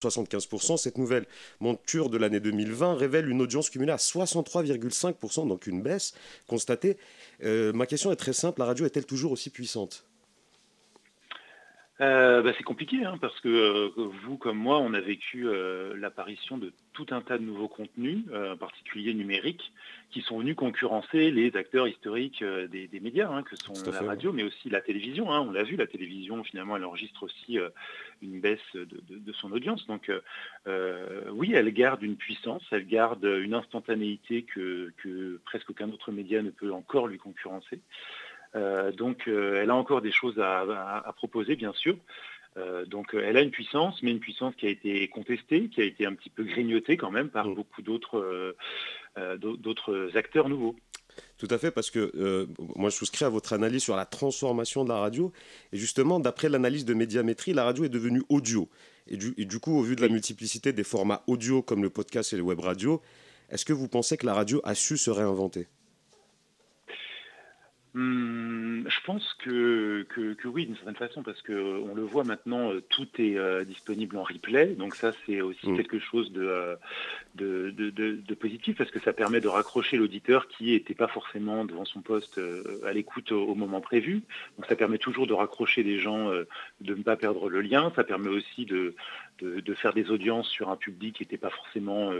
75%. Cette nouvelle monture de l'année 2020 révèle une audience cumulée à 63,5%, donc une baisse constatée. Euh, ma question est très simple, la radio est-elle toujours aussi puissante? Euh, bah, c'est compliqué hein, parce que euh, vous comme moi, on a vécu euh, l'apparition de tout un tas de nouveaux contenus, en particulier numériques, qui sont venus concurrencer les acteurs historiques des, médias, hein, que sont la radio, mais aussi la télévision. Hein. on l'a vu, la télévision, finalement, elle enregistre aussi une baisse de, son audience. Donc oui, elle garde une puissance, elle garde une instantanéité que presque aucun autre média ne peut encore lui concurrencer. Euh, donc euh, elle a encore des choses à, proposer, bien sûr. Euh, donc elle a une puissance, mais une puissance qui a été contestée, qui a été un petit peu grignotée quand même par mm. beaucoup d'autres acteurs nouveaux. Tout à fait, parce que moi je souscris à votre analyse sur la transformation de la radio. Et justement, d'après l'analyse de médiamétrie, la radio est devenue audio. Et du, et du, coup, au vu de la multiplicité des formats audio comme le podcast et le web radio, est-ce que vous pensez que la radio a su se réinventer? Hum, je pense que, que, oui, d'une certaine façon, parce qu'on le voit maintenant, euh, tout est euh, disponible en replay. Donc ça, c'est aussi mmh. quelque chose euh, de, de, positif, parce que ça permet de raccrocher l'auditeur qui n'était pas forcément devant son poste à l'écoute au, moment prévu. Donc ça permet toujours de raccrocher les gens, de ne pas perdre le lien. Ça permet aussi de, de, faire des audiences sur un public qui n'était pas forcément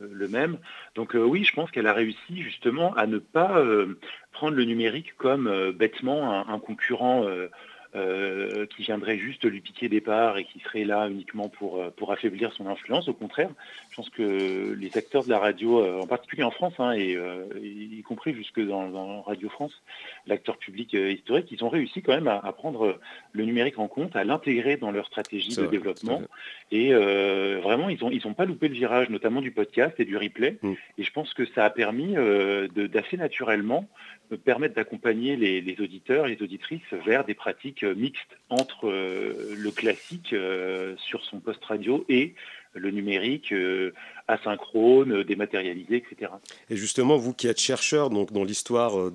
le même. Donc euh, oui, je pense qu'elle a réussi justement à ne pas euh, prendre le numérique comme euh, bêtement un concurrent euh, qui viendrait juste lui piquer des parts et qui serait là uniquement pour, euh, pour affaiblir son influence. Au contraire, je pense que les acteurs de la radio, euh, en particulier en France, hein, et y compris jusque dans, Radio France, l'acteur public historique, ils ont réussi quand même à, prendre le numérique en compte, à l'intégrer dans leur stratégie de développement. Et vraiment, ils n'ont ils ont pas loupé le virage, notamment du podcast et du replay. Mm. Et je pense que ça a permis d'assez naturellement permettre d'accompagner les, auditeurs et les auditrices vers des pratiques euh, mixtes entre euh, le classique euh, sur son poste radio et le numérique asynchrone, dématérialisé, etc. Et justement, vous qui êtes chercheur dans l'histoire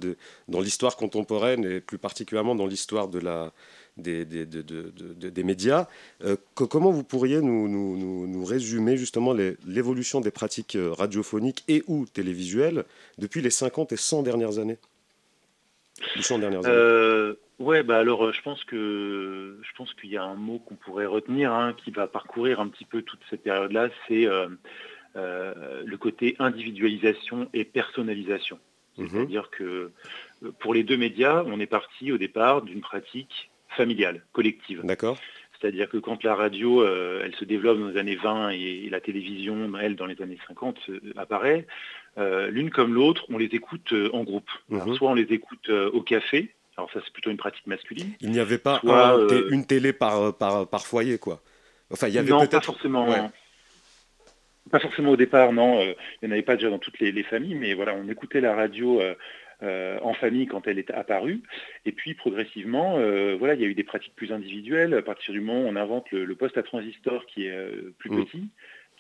dans l'histoire contemporaine et plus particulièrement dans l'histoire des, médias, comment vous pourriez nous, nous résumer justement l'évolution des pratiques radiophoniques et ou télévisuelles depuis les 50 et 100 dernières années? Euh, ouais, bah alors je pense que je pense qu'il y a un mot qu'on pourrait retenir, hein, qui va parcourir un petit peu toute cette période-là, c'est euh, euh, le côté individualisation et personnalisation. Mhm. C'est-à-dire que pour les deux médias, on est parti au départ d'une pratique familiale, collective. D'accord. C'est-à-dire que quand la radio, elle se développe dans les années 20 et, la télévision, elle, dans les années 50, apparaît, euh, l'une comme l'autre, on les écoute euh, en groupe. Mhm. soit on les écoute euh, au café, alors ça c'est plutôt une pratique masculine. Il n'y avait pas une télé par, par, foyer, quoi. Enfin, il y avait non, pas forcément. Pas forcément au départ, non. il n'y en avait pas déjà dans toutes les, familles, mais voilà, on écoutait la radio. En famille quand elle est apparue. Et puis progressivement, voilà, il y a eu des pratiques plus individuelles. À partir du moment où on invente le, poste à transistor qui est plus mhm. petit,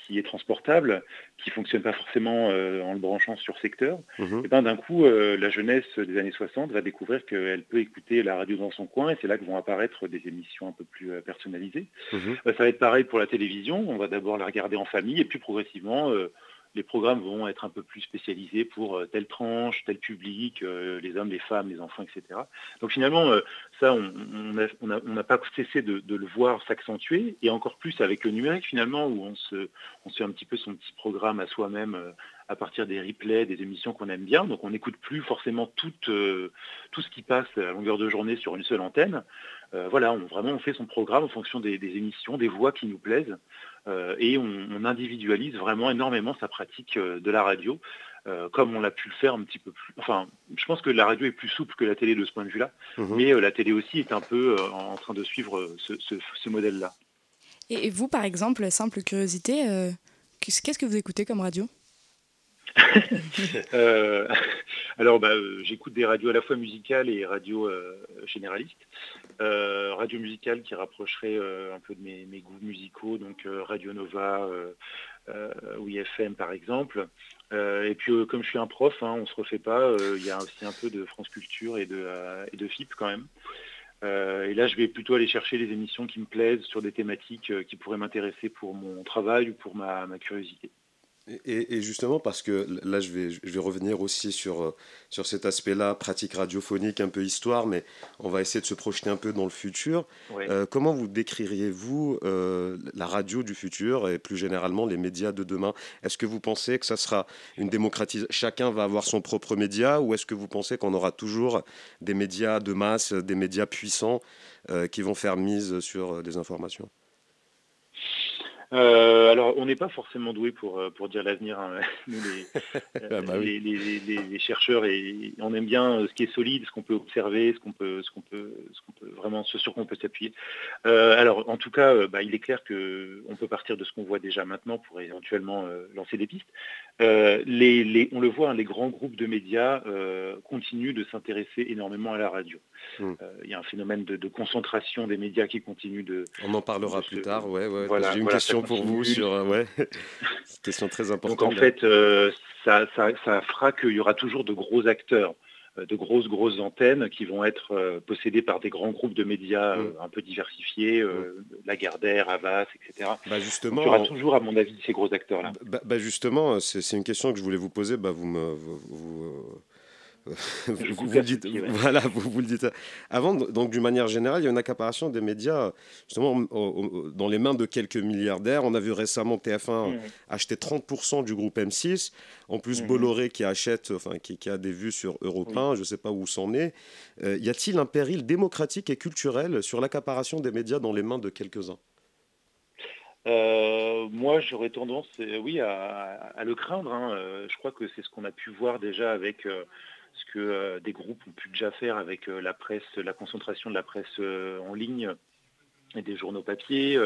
qui est transportable, qui fonctionne pas forcément euh, en le branchant sur secteur, mhm. et ben d'un coup, euh, la jeunesse des années 60 va découvrir qu'elle peut écouter la radio dans son coin, et c'est là que vont apparaître des émissions un peu plus euh, personnalisées. Mhm. ça va être pareil pour la télévision, on va d'abord la regarder en famille, et puis progressivement, les programmes vont être un peu plus spécialisés pour euh, telle tranche, tel public, euh, les hommes, les femmes, les enfants, etc. Donc finalement, euh, ça, on n'a pas cessé de, le voir s'accentuer, et encore plus avec le numérique finalement, où on se, fait un petit peu son petit programme à soi-même à partir des replays, des émissions qu'on aime bien. Donc on n'écoute plus forcément tout, tout ce qui passe à longueur de journée sur une seule antenne. voilà, on, vraiment on fait son programme en fonction des émissions, des voix qui nous plaisent. Euh, et on, individualise vraiment énormément sa pratique euh, de la radio, euh, comme on l'a pu le faire un petit peu plus. Enfin, je pense que la radio est plus souple que la télé de ce point de vue-là, mhm. mais la télé aussi est un peu en train de suivre ce, modèle-là. Et vous, par exemple, simple curiosité, qu'est-ce que vous écoutez comme radio? Euh, alors, bah, euh, j'écoute des radios à la fois musicales et radios euh, radio musicale qui rapprocherait un peu de mes, goûts musicaux, donc Radio Nova ou IFM par exemple. et puis, comme je suis un prof, hein, on se refait pas. Il y a aussi un peu de France Culture et de, et de FIP quand même. et là, je vais plutôt aller chercher les émissions qui me plaisent sur des thématiques qui pourraient m'intéresser pour mon travail ou pour ma curiosité. Et, justement, parce que là, je vais, je vais revenir aussi sur, euh, sur cet aspect-là, pratique radiophonique, un peu histoire, mais on va essayer de se projeter un peu dans le futur. Euh, comment vous décririez-vous euh, la radio du futur et plus généralement les médias de demain? Est-ce que vous pensez que ça sera une démocratisation Chacun va avoir son propre média ou est-ce que vous pensez qu'on aura toujours des médias de masse, des médias puissants qui vont faire mise sur des informations? Euh, alors, on n'est pas forcément doué pour, euh, pour dire l'avenir. Hein. Nous, ah bah les, les, chercheurs, et on aime bien euh, ce qui est solide, ce qu'on peut observer, ce qu'on peut, ce qu'on peut, ce qu'on peut vraiment, ce sur quoi on peut s'appuyer. alors, en tout cas, bah, il est clair qu'on peut partir de ce qu'on voit déjà maintenant pour éventuellement lancer des pistes. les, on le voit, hein, les grands groupes de médias continuent de s'intéresser énormément à la radio. Hmm. Il y a un phénomène de, concentration des médias qui continue de. On en parlera plus tard. Ouais, ouais. J'ai une question pour vous sur. Euh, ouais, question très importante. Donc en fait, euh, ça, ça, fera qu'il y aura toujours de gros acteurs euh, de grosses grosses antennes qui vont être possédées par des grands groupes de médias mm. un peu diversifiés, mm. Lagardère, Havas, etc. Bah justement, il y aura toujours, à mon avis, ces gros acteurs-là. Bah, bah justement, c'est une question que je voulais vous poser. Bah, vous me, vous, vous, vous, dites, voilà, vous, vous, le dites. Avant, donc d'une manière générale, il y a une accaparation des médias, justement, dans les mains de quelques milliardaires. On a vu récemment TF1 mmh. acheter 30% du groupe M6. En plus, mmh. Bolloré qui achète, enfin, qui, a des vues sur Europe 1, je ne sais pas où c'en est. Euh, y a-t-il un péril démocratique et culturel sur l'accaparation des médias dans les mains de quelques-uns? Euh, moi, j'aurais tendance, euh, oui, à, le craindre. Hein. je crois que c'est ce qu'on a pu voir déjà avec ce que euh, des groupes ont pu déjà faire avec euh, la presse, la concentration de la presse euh, en ligne et des journaux papier.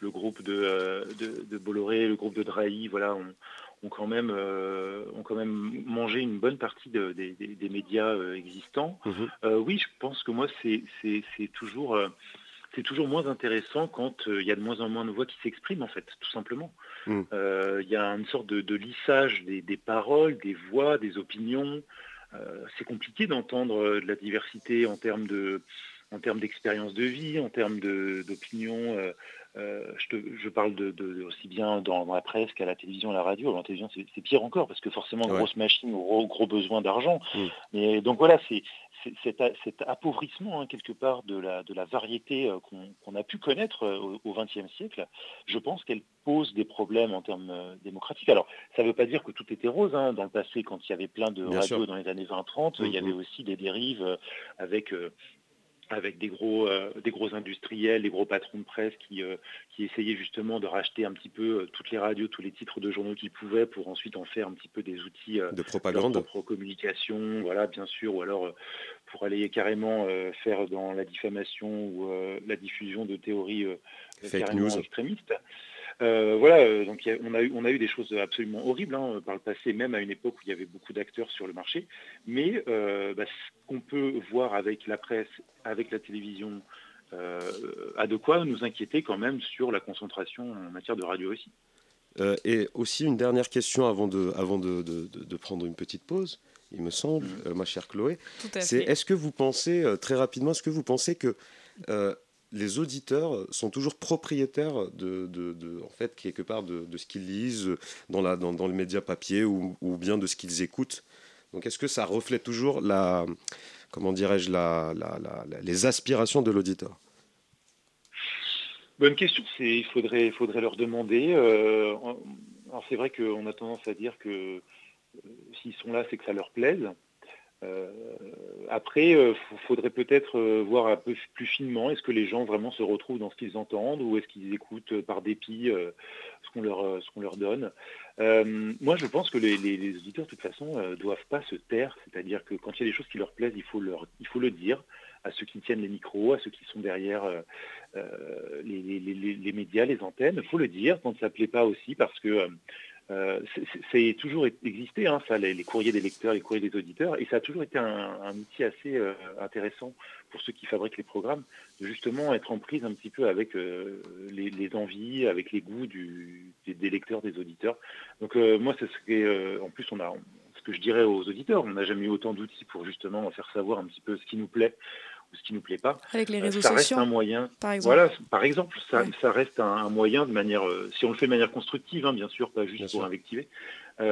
le groupe de, de, Bolloré, le groupe de Drahi, voilà, ont, quand même, ont quand même mangé une bonne partie des, médias existants. Mhm. oui, je pense que moi, c'est toujours c'est toujours moins intéressant quand il y a de moins en moins de voix qui s'expriment, en fait, tout simplement. Mhm. Il y a une sorte de, lissage des, paroles, des voix, des opinions. Euh, c'est compliqué d'entendre euh, de la diversité en termes de en termes d'expérience de vie, en termes d'opinion. Euh, je, parle de, aussi bien dans, la presse qu'à la télévision, à la radio. la télévision, c'est pire encore parce que forcément, grosse machine, gros, gros besoin d'argent. Mm. Mais donc voilà, c'est cet, appauvrissement hein, quelque part de la, de la variété euh, qu'on a pu connaître euh, au XXe siècle, je pense qu'elle pose des problèmes en termes euh, démocratiques. Alors, ça ne veut pas dire que tout était rose. Hein. Dans le passé, quand il y avait plein de radios dans les années 20-30, il y avait mm-hmm. aussi des dérives avec avec des gros, euh, des gros industriels, des gros patrons de presse qui, euh, qui essayaient justement de racheter un petit peu euh, toutes les radios, tous les titres de journaux qu'ils pouvaient pour ensuite en faire un petit peu des outils de propagande, de communication, voilà, bien sûr, ou alors pour aller carrément faire dans la diffamation ou la diffusion de théories Fake news. extrémistes. Euh, voilà, euh, donc on, a eu, on a eu des choses absolument horribles hein, par le passé, même à une époque où il y avait beaucoup d'acteurs sur le marché. Mais euh, bah, ce qu'on peut voir avec la presse, avec la télévision, a de quoi nous inquiéter quand même sur la concentration en matière de radio aussi. et aussi une dernière question avant de, avant de, de, prendre une petite pause, il me semble, mm. ma chère Chloé. C'est est-ce que vous pensez, très rapidement, est-ce que vous pensez que les auditeurs sont toujours propriétaires de, en fait, quelque part de, ce qu'ils lisent dans, la, dans, le média papier ou, bien de ce qu'ils écoutent. Donc, est-ce que ça reflète toujours la, comment dirais-je, les aspirations de l'auditeur? Bonne question. Il faudrait, il faudrait leur demander. Euh, alors, c'est vrai qu'on a tendance à dire que euh, s'ils sont là, c'est que ça leur plaise. Euh, après, il euh, faudrait peut-être euh, voir un peu plus finement, est-ce que les gens vraiment se retrouvent dans ce qu'ils entendent ou est-ce qu'ils écoutent par dépit ce qu'on leur, donne Moi, je pense que les, auditeurs, de toute façon, ne doivent pas se taire, c'est-à-dire que quand il y a des choses qui leur plaisent, il faut le dire à ceux qui tiennent les micros, à ceux qui sont derrière les, médias, les antennes. Il faut le dire quand ça ne plaît pas aussi, parce que euh, c'est toujours existé, hein, ça, les, courriers des lecteurs, les courriers des auditeurs, et ça a toujours été un, outil assez euh, intéressant pour ceux qui fabriquent les programmes, de justement être en prise un petit peu avec euh, les, envies, avec les goûts des, lecteurs, des auditeurs. Donc moi, c'est ce en plus, on a, ce que je dirais aux auditeurs, on n'a jamais eu autant d'outils pour justement faire savoir un petit peu ce qui nous plaît ce qui nous plaît pas. Avec les réseaux ça sociaux. reste un moyen. Par exemple. Voilà, par exemple, ça, ça reste un, moyen de manière, si on le fait de manière constructive, hein, bien sûr, pas juste pour invectiver. et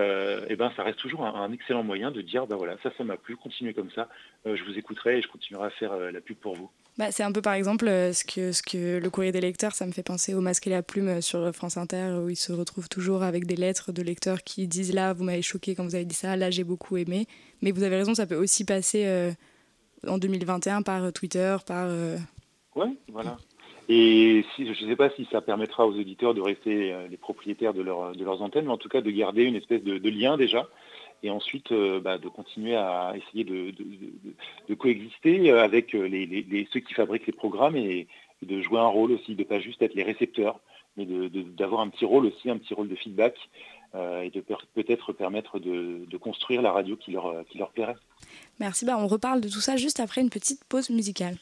eh ben ça reste toujours un, excellent moyen de dire bah voilà ça ça m'a plu continuez comme ça je vous écouterai et je continuerai à faire la pub pour vous bah, c'est un peu par exemple euh, ce que, ce que le courrier des lecteurs, ça me fait penser au masque et la plume euh, sur France Inter, où ils se retrouvent toujours avec des lettres de lecteurs qui disent là, vous m'avez choqué quand vous avez dit ça, là, j'ai beaucoup aimé. Mais vous avez raison, ça peut aussi passer euh, en 2021 par Twitter, par. Oui, voilà. Et si, je ne sais pas si ça permettra aux auditeurs de rester les propriétaires de, leur, de leurs antennes, mais en tout cas de garder une espèce de, de lien déjà et ensuite euh, bah, de continuer à essayer de, coexister avec euh, les, ceux qui fabriquent les programmes et, de jouer un rôle aussi, de ne pas juste être les récepteurs, mais d'avoir un petit rôle aussi, un petit rôle de feedback euh, et de peut-être permettre de, construire la radio qui leur, leur plairait. Merci, bah, on reparle de tout ça juste après une petite pause musicale.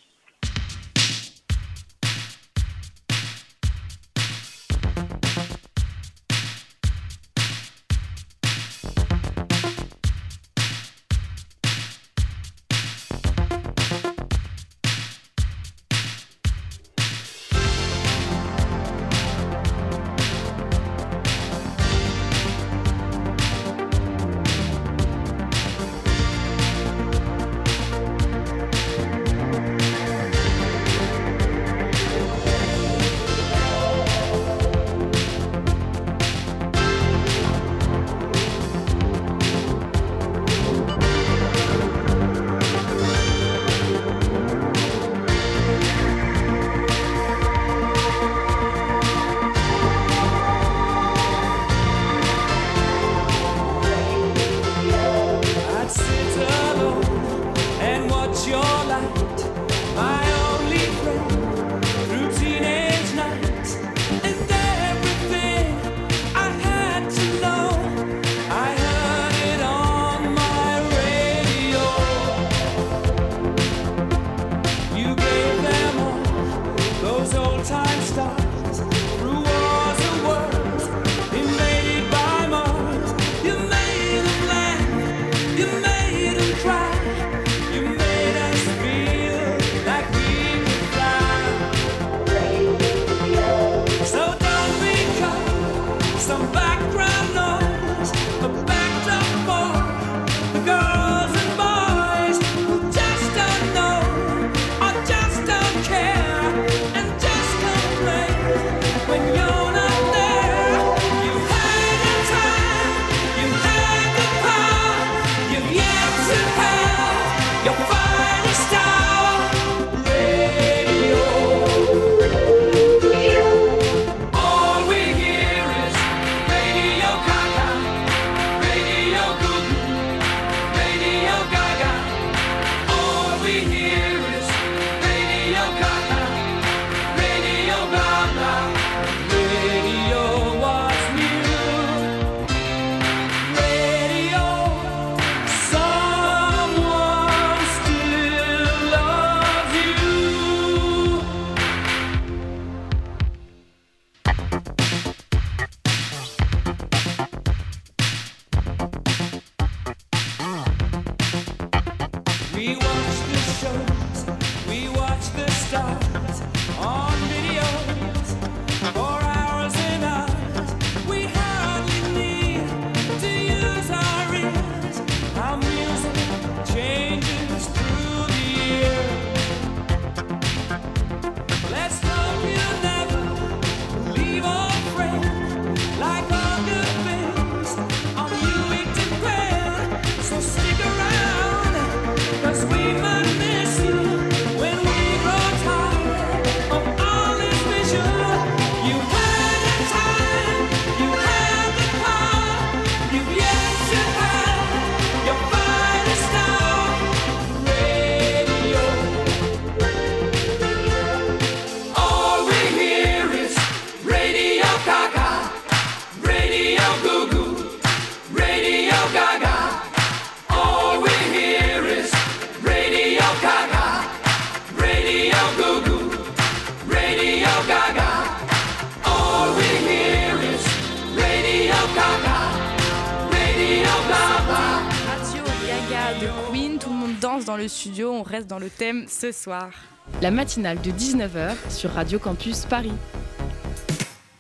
Reste dans le thème ce soir. La matinale de 19h sur Radio Campus Paris.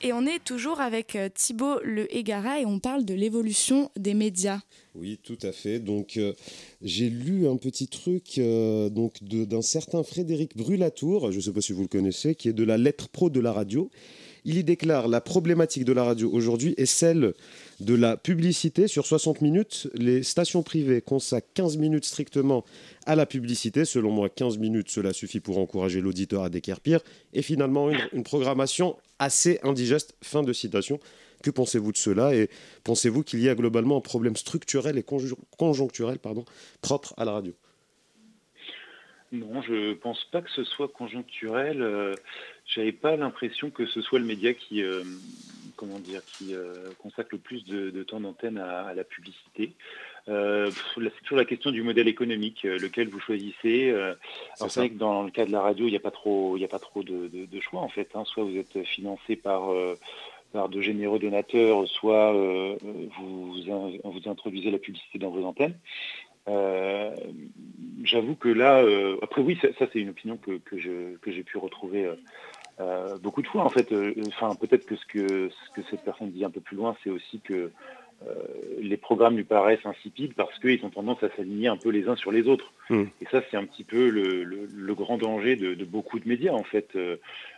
Et on est toujours avec euh, Thibaut Le Hégara et on parle de l'évolution des médias. Oui, tout à fait. Donc, euh, j'ai lu un petit truc euh, donc d'un certain Frédéric Brulatour, je ne sais pas si vous le connaissez, qui est de la lettre pro de la radio. Il y déclare la problématique de la radio aujourd'hui est celle de la publicité. Sur 60 minutes, les stations privées consacrent 15 minutes strictement à la publicité. Selon moi, 15 minutes, cela suffit pour encourager l'auditeur à déquerpir. Et finalement, une, programmation assez indigeste. Fin de citation. Que pensez-vous de cela? Et pensez-vous qu'il y a globalement un problème structurel et conjoncturel pardon, propre à la radio? Non, je ne pense pas que ce soit conjoncturel. Euh, j'avais pas l'impression que ce soit le média qui, euh, comment dire, qui euh, consacre le plus de, temps d'antenne à, la publicité. c'est toujours la question du modèle économique, lequel vous choisissez. c'est vrai que dans le cas de la radio, il n'y a pas trop, il a pas trop de, choix en fait. Hein. Soit vous êtes financé par par de généreux donateurs, soit vous, vous introduisez la publicité dans vos antennes. Euh, j'avoue que là, euh, après oui, ça, c'est une opinion que, que j'ai pu retrouver euh, beaucoup de fois. En fait, enfin peut-être que ce, que ce que cette personne dit un peu plus loin, c'est aussi que les programmes lui paraissent insipides parce qu'ils ont tendance à s'aligner un peu les uns sur les autres. Hmm. Et ça, c'est un petit peu le, grand danger de, beaucoup de médias, en fait, euh,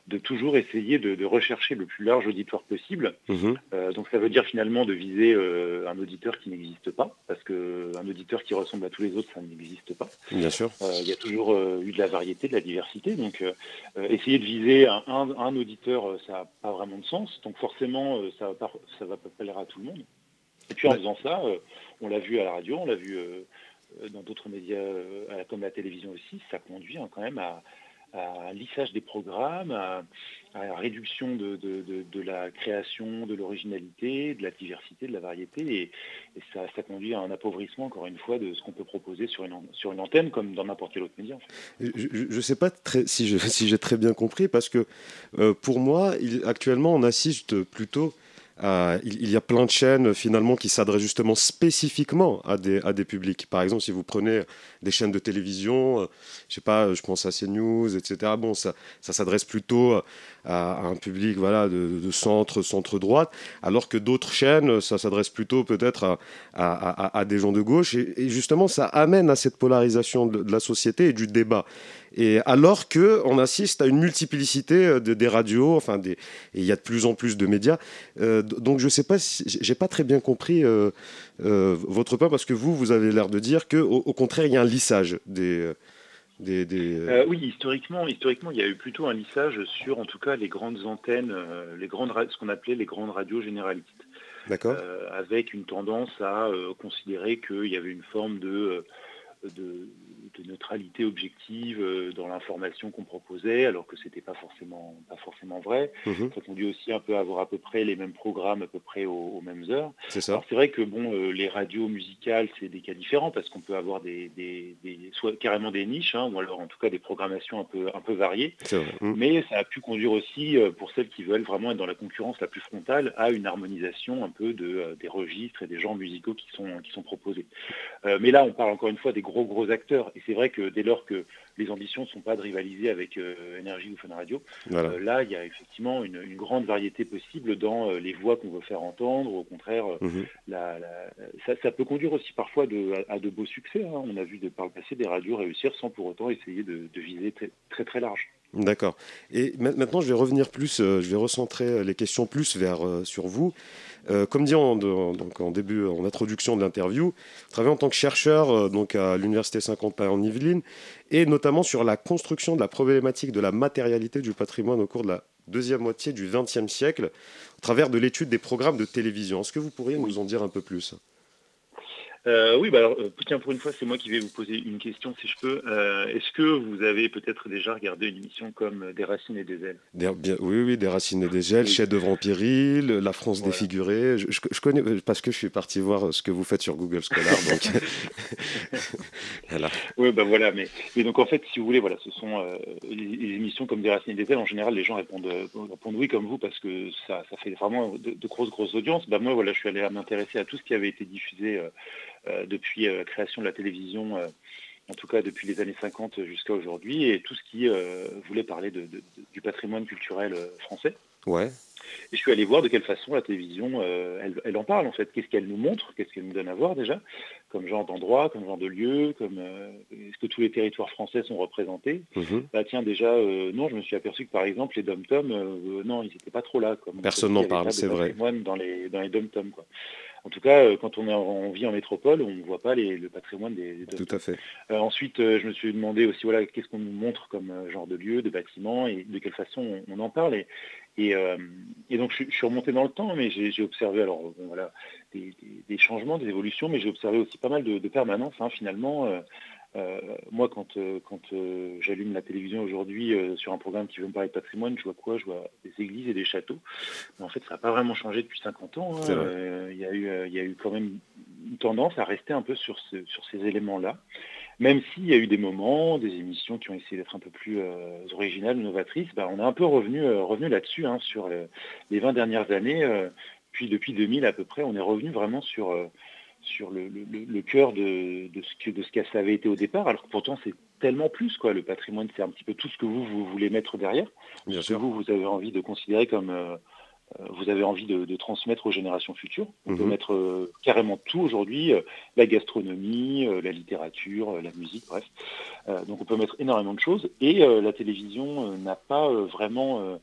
de toujours essayer de, rechercher le plus large auditoire possible. Hmm. Euh, donc ça veut dire finalement de viser euh, un auditeur qui n'existe pas, parce qu'un auditeur qui ressemble à tous les autres, ça n'existe pas. Bien sûr. Il y a toujours eu de la variété, de la diversité. Donc essayer de viser un, auditeur, ça n'a pas vraiment de sens. Donc forcément, ça ne va, ça va pas plaire à tout le monde. Et puis en faisant ça, on l'a vu à la radio, on l'a vu euh, dans d'autres médias euh, comme la télévision aussi, ça conduit hein, quand même à, un lissage des programmes, à, la réduction de, la création, de l'originalité, de la diversité, de la variété, et, ça, conduit à un appauvrissement, encore une fois, de ce qu'on peut proposer sur une, sur une antenne, comme dans n'importe quel autre média. Je ne sais pas très, si j'ai si très bien compris, parce que euh, pour moi, actuellement, on assiste plutôt euh, il, y a plein de chaînes finalement qui s'adressent justement spécifiquement à des, à des publics. Par exemple, si vous prenez des chaînes de télévision, euh, je sais pas, je pense à CNews, etc. Bon, ça, ça s'adresse plutôt à, un public voilà de, centre, centre droite, alors que d'autres chaînes, ça s'adresse plutôt peut-être à, à, des gens de gauche. Et, justement, ça amène à cette polarisation de, la société et du débat. Et alors que on assiste à une multiplicité euh, de, des radios, enfin il y a de plus en plus de médias. Euh, donc je sais pas, si, j'ai pas très bien compris euh, votre point parce que vous, vous avez l'air de dire que au, contraire, il y a un lissage des. des, des oui, historiquement, historiquement, il y a eu plutôt un lissage sur, en tout cas, les grandes antennes, les grandes, ce qu'on appelait les grandes radios généralistes. D'accord. avec une tendance à considérer qu'il y avait une forme de, de de neutralité objective euh, dans l'information qu'on proposait, alors que c'était pas forcément pas forcément vrai. Mhm. Ça conduit aussi un peu à avoir à peu près les mêmes programmes à peu près aux, mêmes heures. C'est ça. C'est vrai que bon, euh, les radios musicales c'est des cas différents parce qu'on peut avoir des, des, soit carrément des niches, hein, ou alors en tout cas des programmations un peu un peu variées. Mhm. Mais ça a pu conduire aussi euh, pour celles qui veulent vraiment être dans la concurrence la plus frontale à une harmonisation un peu de, des registres et des genres musicaux qui sont qui sont proposés. mais là on parle encore une fois des gros gros acteurs c'est vrai que dès lors que les ambitions ne sont pas de rivaliser avec euh, Énergie ou Fun Radio, euh, là, il y a effectivement une, grande variété possible dans euh, les voix qu'on veut faire entendre. Au contraire, mhm. ça, peut conduire aussi parfois à, de beaux succès. Hein. On a vu de, par le passé des radios réussir sans pour autant essayer de, viser très, très, très large. D'accord. Et maintenant, je vais revenir plus, je vais recentrer les questions plus vers sur vous. Euh, comme dit en, début, en introduction de l'interview, travaille en tant que chercheur euh, donc à l'Université Saint-Quentin en Yvelines, et notamment sur la construction de la problématique de la matérialité du patrimoine au cours de la deuxième moitié du XXe siècle, au travers de l'étude des programmes de télévision. Est-ce que vous pourriez nous en dire un peu plus? Euh, oui, bah alors, euh, tiens, pour une fois, c'est moi qui vais vous poser une question, si je peux. Euh, est-ce que vous avez peut-être déjà regardé une émission comme Des racines et des ailes? Oui, oui, Des racines et des ailes, chef-d'œuvre en péril, La France défigurée. Je, connais parce que je suis parti voir ce que vous faites sur Google Scholar. donc... voilà. Oui, bah voilà. Mais, mais, donc en fait, si vous voulez, voilà, ce sont les, émissions comme Des racines et des ailes. En général, les gens répondent, répondent oui comme vous parce que ça, ça fait vraiment de, grosses grosses audiences. Bah moi, voilà, je suis allé m'intéresser à tout ce qui avait été diffusé depuis la création de la télévision, en tout cas depuis les années 50 jusqu'à aujourd'hui, et tout ce qui voulait parler du patrimoine culturel français. Ouais. Et je suis allé voir de quelle façon la télévision, elle, en parle en fait. Qu'est-ce qu'elle nous montre? Qu'est-ce qu'elle nous donne à voir déjà? Comme genre d'endroit, comme genre de lieu comme Est-ce que tous les territoires français sont représentés? Mhm. Bah tiens, déjà, non, je me suis aperçu que par exemple, les dom-tom, non, ils n'étaient pas trop là. Comme Personne n'en parle, c'est vrai. Dans les, dans les dom-tom, quoi. En tout cas, quand on, vit en métropole, on ne voit pas le patrimoine des, Tout à fait. ensuite, je me suis demandé aussi, voilà, qu'est-ce qu'on nous montre comme genre de lieu, de bâtiment, et de quelle façon on, en parle. Euh, et, donc je, suis remonté dans le temps, mais j'ai observé alors voilà des, changements, des évolutions, mais j'ai observé aussi pas mal de, permanence hein, finalement. Euh, euh, moi, quand, quand j'allume la télévision aujourd'hui sur un programme qui veut me parler de patrimoine, je vois quoi? Je vois des églises et des châteaux. Mais en fait, ça n'a pas vraiment changé depuis 50 ans. Hein. Il y, a eu, y a eu quand même une tendance à rester un peu sur, sur ces éléments-là même s'il y a eu des moments, des émissions qui ont essayé d'être un peu plus euh, originales, novatrices, bah, on est un peu revenu, euh, revenu là-dessus hein, sur les 20 dernières années. Euh, puis depuis 2000 à peu près, on est revenu vraiment sur, sur le, cœur de, ce que, de ce que ça avait été au départ, alors que pourtant c'est tellement plus. Quoi. Le patrimoine, c'est un petit peu tout ce que vous, vous voulez mettre derrière, Bien ce que vous, vous avez envie de considérer comme euh, vous avez envie de, transmettre aux générations futures. On peut mhm. mettre euh, carrément tout aujourd'hui, euh, la gastronomie, la littérature, la musique, bref. donc on peut mettre énormément de choses. Et la télévision n'a pas vraiment...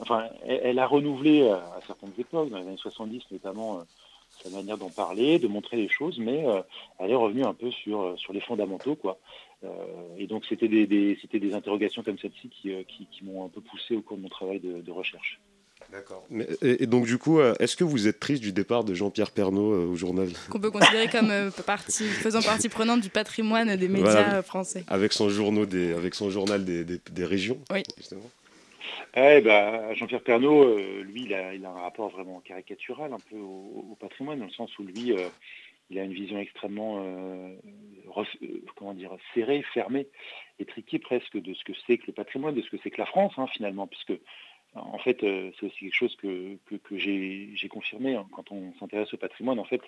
enfin, elle, a renouvelé à, certaines époques, dans les années 70 notamment, sa manière d'en parler, de montrer les choses, mais elle est revenue un peu sur, sur les fondamentaux, quoi. et donc c'était des, des, interrogations comme celle-ci qui, qui, m'ont un peu poussé au cours de mon travail de recherche. D'accord. Et, donc, du coup, euh, est-ce que vous êtes triste du départ de Jean-Pierre Pernaud euh, au journal? Qu'on peut considérer comme euh, partie, faisant partie prenante du patrimoine des médias français. Avec son, journaux des, avec son journal des, des, régions, oui. justement. Eh ben, Jean-Pierre Pernaud, lui, il a, un rapport vraiment caricatural un peu au, patrimoine, dans le sens où lui, il a une vision extrêmement dire, serrée, fermée, étriquée presque de ce que c'est que le patrimoine, de ce que c'est que la France, hein, finalement, puisque en fait, euh, c'est aussi quelque chose que, j'ai confirmé hein. quand on s'intéresse au patrimoine. En fait,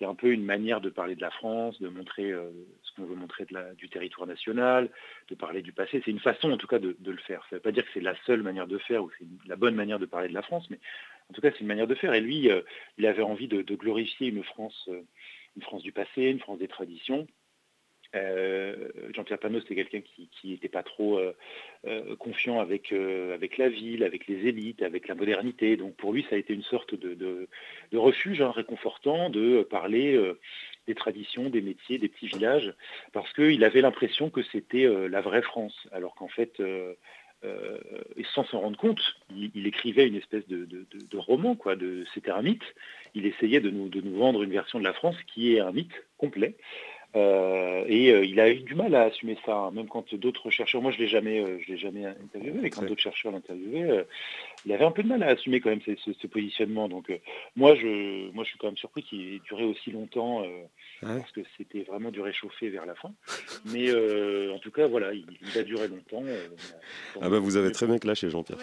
c'est un peu une manière de parler de la France, de montrer euh, ce qu'on veut montrer du territoire national, de parler du passé. C'est une façon, en tout cas, de, le faire. Ça ne veut pas dire que c'est la seule manière de faire ou c'est la bonne manière de parler de la France, mais en tout cas, c'est une manière de faire. Et lui, euh, il avait envie de, glorifier une France, une France du passé, une France des traditions, euh, Jean-Pierre Panot, c'était quelqu'un qui n'était pas trop euh, euh, confiant avec, la ville, avec les élites, avec la modernité. Donc pour lui, ça a été une sorte de, refuge hein, réconfortant de parler des traditions, des métiers, des petits villages, parce qu'il avait l'impression que c'était la vraie France, alors qu'en fait, sans s'en rendre compte, il, écrivait une espèce de, roman, quoi. c'était un mythe. Il essayait de de nous vendre une version de la France qui est un mythe complet. Euh, et euh, il a eu du mal à assumer ça, hein. même quand d'autres chercheurs, moi je l'ai jamais, euh, je l'ai jamais interviewé, mais quand d'autres chercheurs l'interviewaient, il avait un peu de mal à assumer quand même ce, positionnement. Donc moi je, moi je suis quand même surpris qu'il ait duré aussi longtemps, parce que c'était vraiment du réchauffé vers la fin. Mais en tout cas voilà, il, a duré longtemps. ah bah vous avez très bien clashé Jean-Pierre.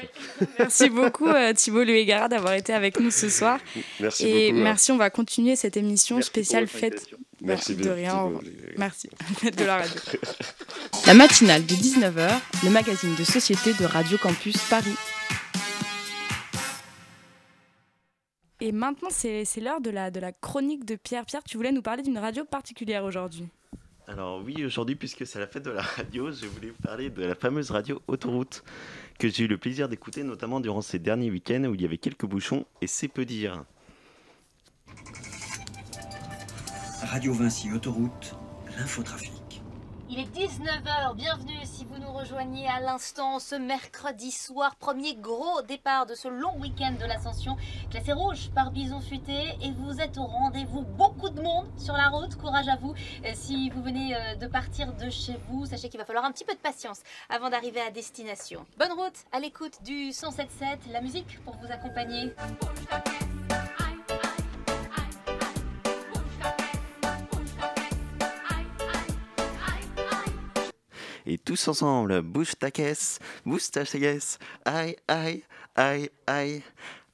Merci beaucoup Thibault Luégara d'avoir été avec nous ce soir. Merci et beaucoup. merci, on va continuer cette émission spéciale fête Merci de, rien. Merci de la radio. La matinale de 19h, le magazine de société de Radio Campus Paris. Et maintenant, c'est l'heure de la, de la chronique de Pierre. Pierre, tu voulais nous parler d'une radio particulière aujourd'hui. Alors oui, aujourd'hui, puisque c'est la fête de la radio, je voulais vous parler de la fameuse radio Autoroute, que j'ai eu le plaisir d'écouter notamment durant ces derniers week-ends où il y avait quelques bouchons, et c'est peu dire. Radio Vinci Autoroute, l'infotrafic. Il est 19h, bienvenue si vous nous rejoignez à l'instant ce mercredi soir, premier gros départ de ce long week-end de l'ascension, classé rouge par Bison Futé et vous êtes au rendez-vous, beaucoup de monde sur la route, courage à vous. Euh, si vous venez euh, de partir de chez vous, sachez qu'il va falloir un petit peu de patience avant d'arriver à destination. Bonne route à l'écoute du 177, la musique pour vous accompagner. Et tous ensemble, bouge ta caisse, bouge ta caisse, aïe, aïe, aïe, aïe.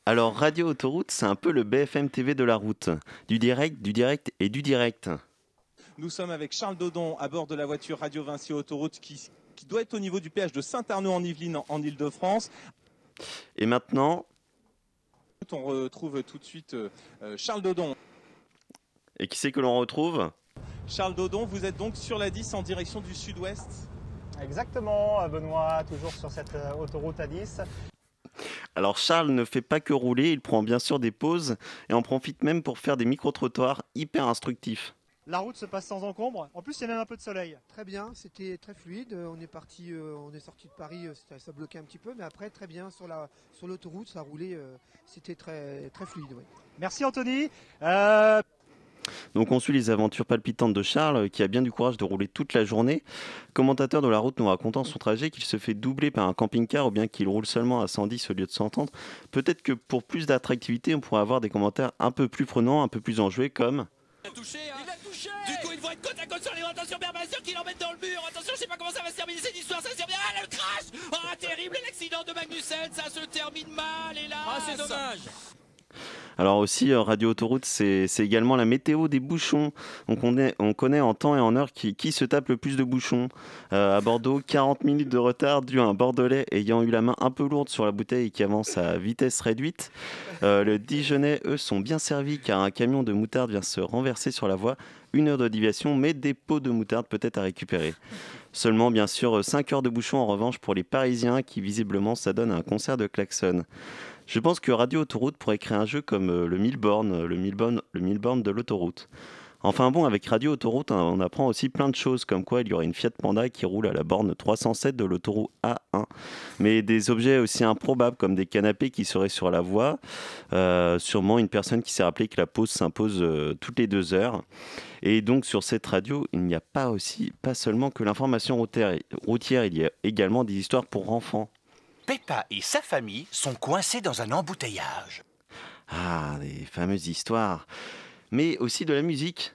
Alors, Radio Autoroute, c'est un peu le BFM TV de la route. Du direct, du direct et du direct. Nous sommes avec Charles Dodon à bord de la voiture Radio Vinci Autoroute qui, doit être au niveau du péage de Saint-Arnaud en Yvelines en, Ile-de-France. Et maintenant On retrouve tout de suite euh, Charles Dodon. Et qui c'est que l'on retrouve? Charles Dodon, vous êtes donc sur la 10 en direction du sud-ouest Exactement, Benoît, toujours sur cette euh, autoroute à 10. Alors Charles ne fait pas que rouler, il prend bien sûr des pauses et en profite même pour faire des micro-trottoirs hyper instructifs. La route se passe sans encombre. En plus, il y a même un peu de soleil. Très bien, c'était très fluide. On est parti, euh, on est sorti de Paris, euh, ça, bloquait un petit peu, mais après très bien sur la sur l'autoroute, ça roulait, euh, c'était très très fluide. Merci Anthony. Donc on suit les aventures palpitantes de Charles, qui a bien du courage de rouler toute la journée. Commentateur de la route nous racontant son trajet qu'il se fait doubler par un camping-car ou bien qu'il roule seulement à 110 au lieu de 130. Peut-être que pour plus d'attractivité, on pourrait avoir des commentaires un peu plus prenants, un peu plus enjoués comme... Il a touché, hein. Il a touché. Du coup, ils vont être côte à côte sur les Attention, sûr qu'il emmène dans le mur. Attention, je sais pas comment ça va se terminer cette histoire, ça se termine... Ah, le crash. Oh, terrible, l'accident de Magnussen, ça se termine mal, et là... Ah, c'est dommage alors aussi, euh, Radio Autoroute, c'est également la météo des bouchons. On connaît, on connaît en temps et en heure qui, qui se tape le plus de bouchons. Euh, à Bordeaux, 40 minutes de retard dû à un Bordelais ayant eu la main un peu lourde sur la bouteille et qui avance à vitesse réduite. Euh, le Dijonais, eux, sont bien servis car un camion de moutarde vient se renverser sur la voie. Une heure de déviation, mais des pots de moutarde peut-être à récupérer. Seulement, bien sûr, 5 heures de bouchons en revanche pour les Parisiens qui visiblement s'adonnent à un concert de klaxon. Je pense que Radio Autoroute pourrait créer un jeu comme euh, euh, le Milborn, le de l'autoroute. Enfin bon, avec Radio Autoroute, hein, on apprend aussi plein de choses, comme quoi il y aurait une Fiat Panda qui roule à la borne 307 de l'autoroute A1. Mais des objets aussi improbables, comme des canapés qui seraient sur la voie. Euh, sûrement une personne qui s'est rappelé que la pause s'impose toutes les deux heures. Et donc sur cette radio, il n'y a pas aussi, pas seulement que l'information routière, il y a également des histoires pour enfants. Peppa et sa famille sont coincés dans un embouteillage. Ah, les fameuses histoires. Mais aussi de la musique.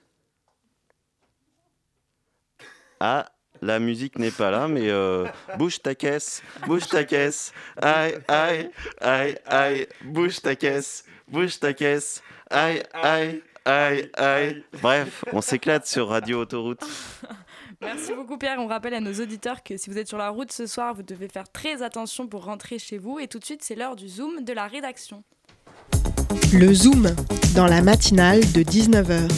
Ah, la musique n'est pas là, mais euh, bouge ta caisse, bouge ta caisse, aïe, aïe, aïe, aïe, bouge ta caisse, bouge ta caisse, aïe, aïe, aïe, aïe. Bref, on s'éclate sur Radio Autoroute. Merci beaucoup Pierre. On rappelle à nos auditeurs que si vous êtes sur la route ce soir, vous devez faire très attention pour rentrer chez vous. Et tout de suite, c'est l'heure du Zoom de la rédaction. Le Zoom, dans la matinale de 19h.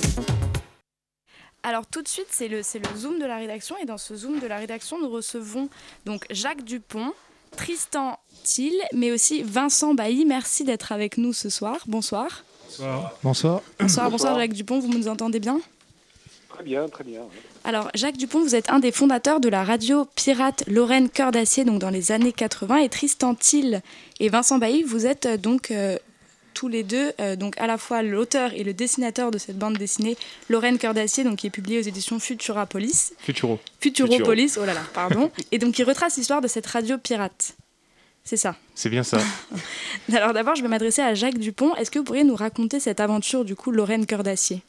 Alors tout de suite, c'est le, le Zoom de la rédaction. Et dans ce Zoom de la rédaction, nous recevons donc Jacques Dupont, Tristan Thiel, mais aussi Vincent Bailly. Merci d'être avec nous ce soir. Bonsoir. Bonsoir. Bonsoir. Bonsoir, bonsoir Jacques Dupont, vous nous entendez bien? Très bien, très bien. Alors, Jacques Dupont, vous êtes un des fondateurs de la radio pirate Lorraine Cœur d'Acier, donc dans les années 80, et Tristan Thiel et Vincent Bailly, vous êtes euh, donc euh, tous les deux, euh, donc à la fois l'auteur et le dessinateur de cette bande dessinée Lorraine Cœur d'Acier, donc qui est publiée aux éditions Futurapolis. Futuro. Futuropolis, oh là là, pardon. et donc qui retrace l'histoire de cette radio pirate. C'est ça. C'est bien ça. Alors d'abord, je vais m'adresser à Jacques Dupont. Est-ce que vous pourriez nous raconter cette aventure, du coup, Lorraine Cœur d'Acier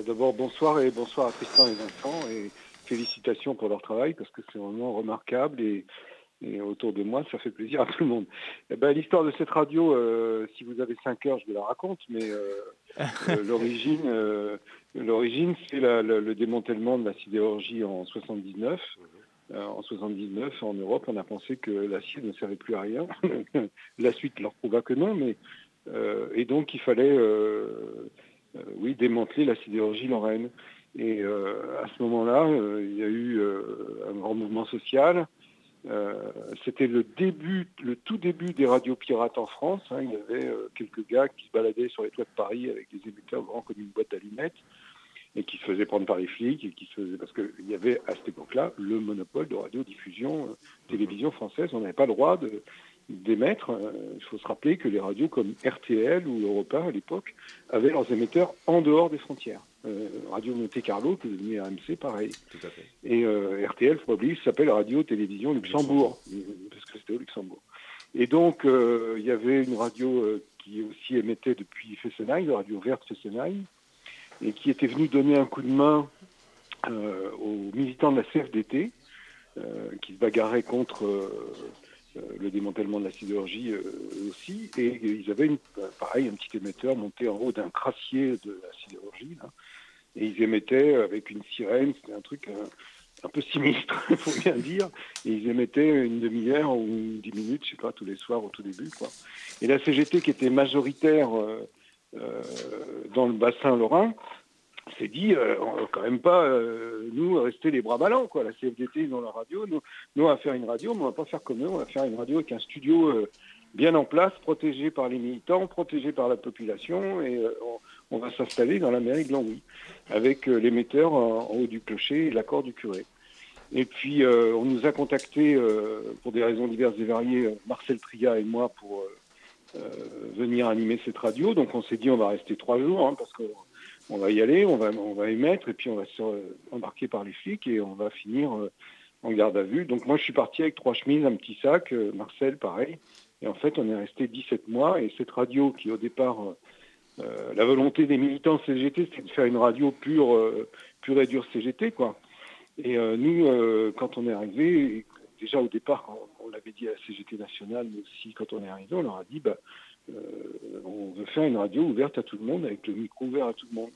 d'abord, bonsoir et bonsoir à Tristan et Vincent et félicitations pour leur travail parce que c'est vraiment remarquable et, autour de moi, ça fait plaisir à tout le monde. Eh ben, l'histoire de cette radio, euh, si vous avez 5 heures, je vous la raconte, mais euh, euh, l'origine, l'origine, c'est le démantèlement de la sidérurgie en 79. en 79, en Europe, on a pensé que l'acier ne servait plus à rien. la suite leur prouva que non, mais et donc il fallait oui, démanteler la sidérurgie lorraine. Et euh, à ce moment-là, euh, il y a eu un grand mouvement social. C'était le début, le tout début des radios pirates en France. Hein. Il y avait quelques gars qui se baladaient sur les toits de Paris avec des émetteurs grands comme une boîte d'allumettes et qui se faisaient prendre par les flics et qui se parce qu'il y avait à cette époque-là le monopole de radiodiffusion télévision française. On n'avait pas le droit de, d'émettre. Euh, il faut se rappeler que les radios comme RTL ou Europa à l'époque avaient leurs émetteurs en dehors des frontières. Euh, Radio Monte Carlo, qui est devenu RMC, pareil. Tout à fait. Et euh, RTL, faut oublier, s'appelle Radio Télévision Luxembourg, parce que c'était au Luxembourg. Et donc, il y avait une radio qui aussi émettait depuis Fessenheim, la radio verte Fessenheim, et qui était venue donner un coup de main aux militants de la CFDT, qui se bagarraient contre le démantèlement de la sidérurgie aussi. Et ils avaient une, pareil un petit émetteur monté en haut d'un crassier de la sidérurgie. et ils émettaient avec une sirène, c'était un truc un peu sinistre, il faut bien dire. Et ils émettaient une demi-heure ou dix minutes, je sais pas, tous les soirs au tout début. Quoi. Et la CGT, qui était majoritaire euh, dans le bassin lorrain, s'est dit, euh, on va quand même pas, euh, nous, rester les bras ballants. Quoi. La CFDT, dans la radio, nous, nous, on va faire une radio, mais on va pas faire comme eux, on va faire une radio avec un studio bien en place, protégé par les militants, protégé par la population, et on, va s'installer dans la mairie de Longwy, avec l'émetteur en, haut du clocher l'accord du curé. Et puis, on nous a contactés, pour des raisons diverses et variées, Marcel Tria et moi, pour euh, venir animer cette radio. Donc on s'est dit on va rester trois jours hein, parce qu'on va y aller, on va, on émettre et puis on va se embarquer par les flics et on va finir euh, en garde à vue. Donc moi je suis parti avec trois chemises, un petit sac, euh, Marcel pareil. Et en fait on est resté 17 mois et cette radio qui au départ, la volonté des militants CGT c'était de faire une radio pure, pure et dure CGT quoi. Et nous quand on est arrivé, déjà au départ, on, l'avait dit à la CGT nationale, mais aussi quand on est arrivé, on leur a dit bah, euh, on veut faire une radio ouverte à tout le monde, avec le micro ouvert à tout le monde.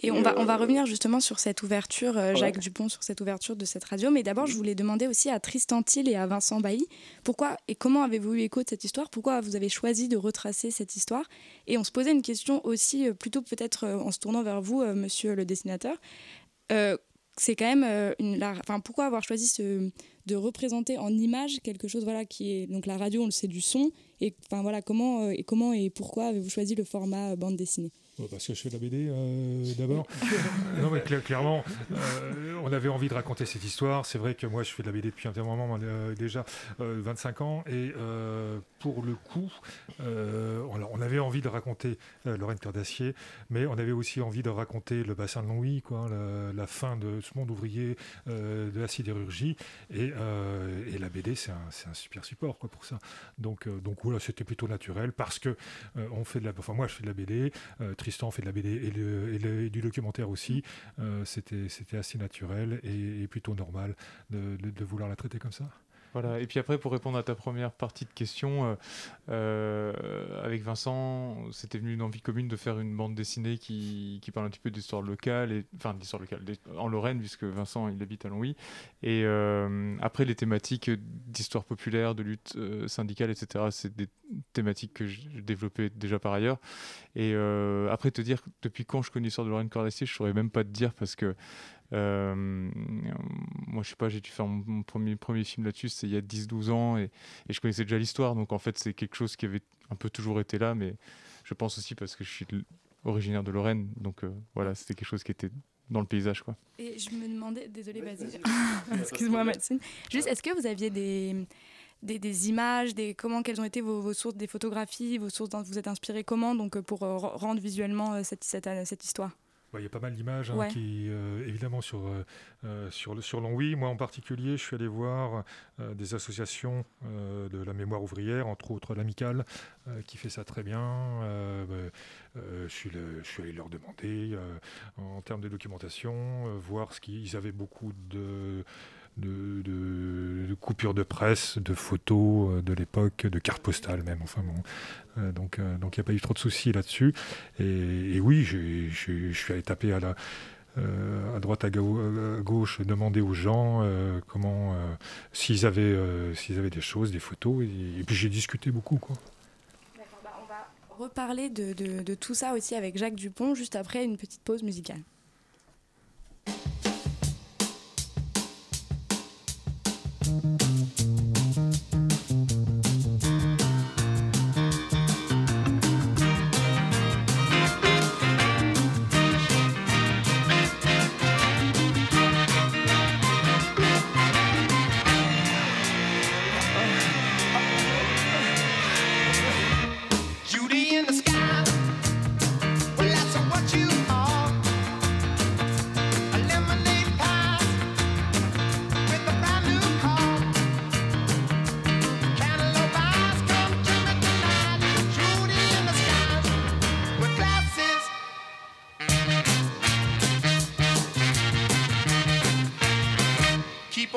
Et, on, va, on va euh, revenir justement sur cette ouverture, euh, Jacques Dupont, sur cette ouverture de cette radio. Mais d'abord, je voulais demander aussi à Tristan Thiel et à Vincent Bailly, pourquoi et comment avez-vous eu écho de cette histoire? Pourquoi vous avez choisi de retracer cette histoire? Et on se posait une question aussi, plutôt peut-être en se tournant vers vous, monsieur le dessinateur. C'est quand même une. Enfin, pourquoi avoir choisi de représenter en image quelque chose voilà qui est donc la radio on le sait du son et enfin voilà comment euh, et comment et pourquoi avez-vous choisi le format euh, bande dessinée? Parce que je fais de la BD euh, d'abord. non, mais clairement, euh, on avait envie de raconter cette histoire. C'est vrai que moi, je fais de la BD depuis un moment, euh, déjà 25 ans. Et pour le coup, on, avait envie de raconter Lorraine Cœur d'Acier, mais on avait aussi envie de raconter le bassin de Longwy, quoi, la, fin de ce monde ouvrier de la sidérurgie. Et, la BD, c'est un, super support quoi, pour ça. Donc, donc voilà, c'était plutôt naturel parce que on fait de la, enfin, moi, je fais de la BD. Tristan fait de la BD et, du documentaire aussi. Euh, c'était assez naturel et, plutôt normal de, vouloir la traiter comme ça. Voilà. Et puis après, pour répondre à ta première partie de question, euh, euh, avec Vincent, c'était venu une envie commune de faire une bande dessinée qui, parle un petit peu d'histoire locale, et, enfin d'histoire locale, en Lorraine, puisque Vincent il habite à Longwy. Et euh, après, les thématiques d'histoire populaire, de lutte syndicale, etc., c'est des thématiques que j'ai développées déjà par ailleurs. Et après, te dire depuis quand je connais l'histoire de Lorraine Cordacier, je ne saurais même pas te dire parce que euh, moi, je sais pas, j'ai dû faire mon, premier, premier film là-dessus, c'est il y a 10-12 ans, et, je connaissais déjà l'histoire, donc en fait, c'est quelque chose qui avait un peu toujours été là, mais je pense aussi parce que je suis originaire de Lorraine, donc euh, voilà, c'était quelque chose qui était dans le paysage. Quoi. Et je me demandais, désolé, vas-y, excuse-moi, Maxime, juste, est-ce que vous aviez des. Des, des, images, des, comment, quelles ont été vos, vos, sources, des photographies, vos sources dont vous êtes inspiré comment donc pour euh, rendre visuellement cette, cette, cette histoire? Il y a pas mal d'images hein, qui, euh, évidemment, sur, euh, euh, sur. Moi, en particulier, je suis allé voir des associations de la mémoire ouvrière, entre autres l'Amicale, qui fait ça très bien. Bah, je, suis je suis allé leur demander, en termes de documentation, voir ce qu'ils avaient beaucoup de de, coupures de presse, de photos euh, de l'époque, de cartes postales même. Enfin bon, euh, donc euh, il n'y a pas eu trop de soucis là-dessus. Et, oui, je suis allé taper à la à droite à, gauche, demander aux gens comment s'ils avaient s'ils avaient des choses, des photos. Et, puis j'ai discuté beaucoup quoi. Bah, reparler de, de tout ça aussi avec Jacques Dupont juste après une petite pause musicale.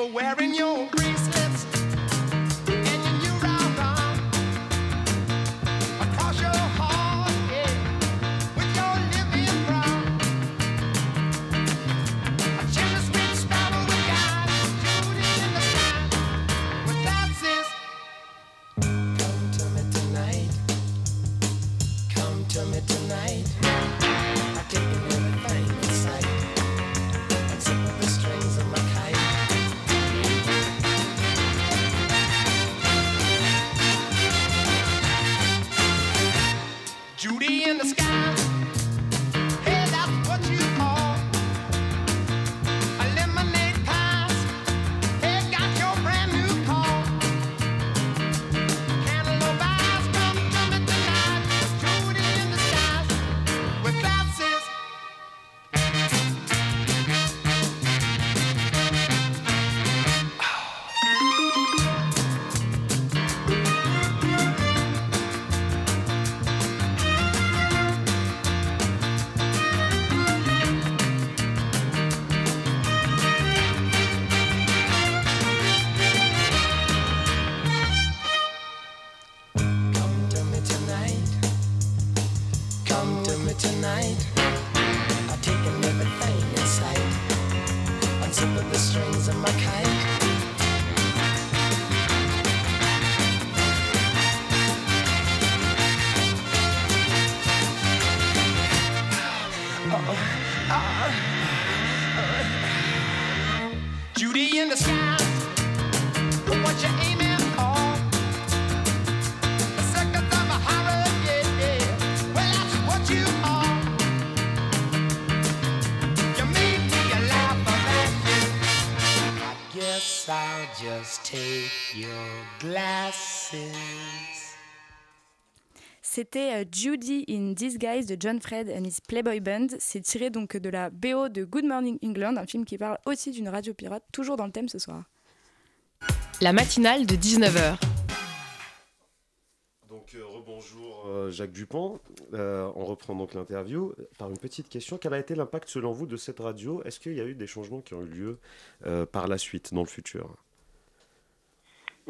Wearing your C'était euh, Judy in Disguise de John Fred and his Playboy Band. C'est tiré donc de la BO de Good Morning England, un film qui parle aussi d'une radio pirate, toujours dans le thème ce soir. La matinale de 19h. Donc euh, rebonjour euh, Jacques Dupont. on reprend donc l'interview par une petite question. Quel a été l'impact selon vous de cette radio? Est-ce qu'il y a eu des changements qui ont eu lieu par la suite, dans le futur?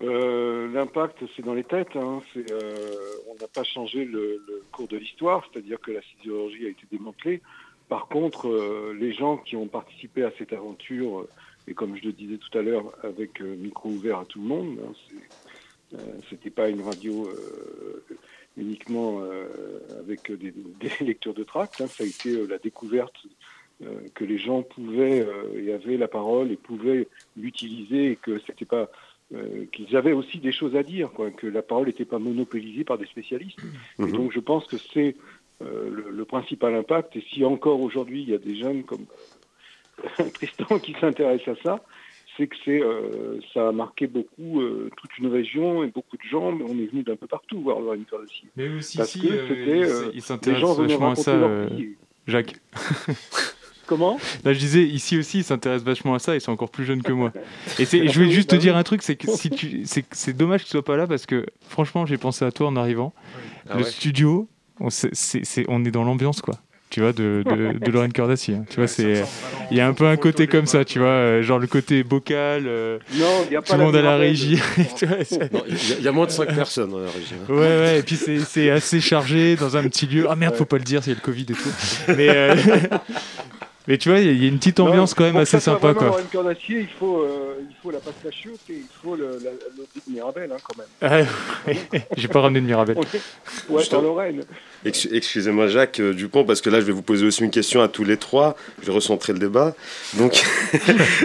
Euh, l'impact, c'est dans les têtes. Hein. Euh, on n'a pas changé le, cours de l'histoire, c'est-à-dire que la sidérurgie a été démantelée. Par contre, euh, les gens qui ont participé à cette aventure, et comme je le disais tout à l'heure, avec micro ouvert à tout le monde, hein, c'était pas une radio uniquement avec des, lecteurs de tracts. Hein. ça a été la découverte que les gens pouvaient et avaient la parole et pouvaient l'utiliser et que c'était pas euh, qu'ils avaient aussi des choses à dire, quoi, que la parole n'était pas monopolisée par des spécialistes. Et mhm. donc je pense que c'est euh, le, principal impact. Et si encore aujourd'hui il y a des jeunes comme euh, Tristan qui s'intéressent à ça, c'est que c'est ça a marqué beaucoup toute une région et beaucoup de gens. Mais on est venu d'un peu partout voir Lorraine Kardashian. Mais aussi, Parce que c'était il s'intéresse vachement à ça, Jacques. Comment Là, je disais, ici aussi, ils s'intéressent vachement à ça, ils sont encore plus jeunes que moi. Et je voulais juste te dire un truc, c'est que si tu, c'est dommage que tu sois pas là parce que franchement, j'ai pensé à toi en arrivant. Ah le studio, on, on est dans l'ambiance, quoi tu vois, de, de, Lorraine Cordacier. Hein. Tu vois, c'est, il y a un peu un côté comme ça, tu vois, euh, genre le côté bocal, euh, tout le monde à la régie. Il y, a moins de 5 personnes à la régie. Hein. Ouais, ouais, et puis c'est, assez chargé dans un petit lieu. Ah merde, faut pas le dire, c'est le Covid et tout. Mais, euh, Mais tu vois, il y a une petite ambiance quand même assez sympa. Quoi. Une corde d'acier, il faut, euh, il faut la pâte cachiote et il faut le, la, de Mirabelle hein, quand même. Ah, J'ai pas ramené de Mirabelle. ouais, en Lorraine. Excusez-moi Jacques euh, Dupont, parce que là je vais vous poser aussi une question à tous les trois. Je vais recentrer le débat. Donc,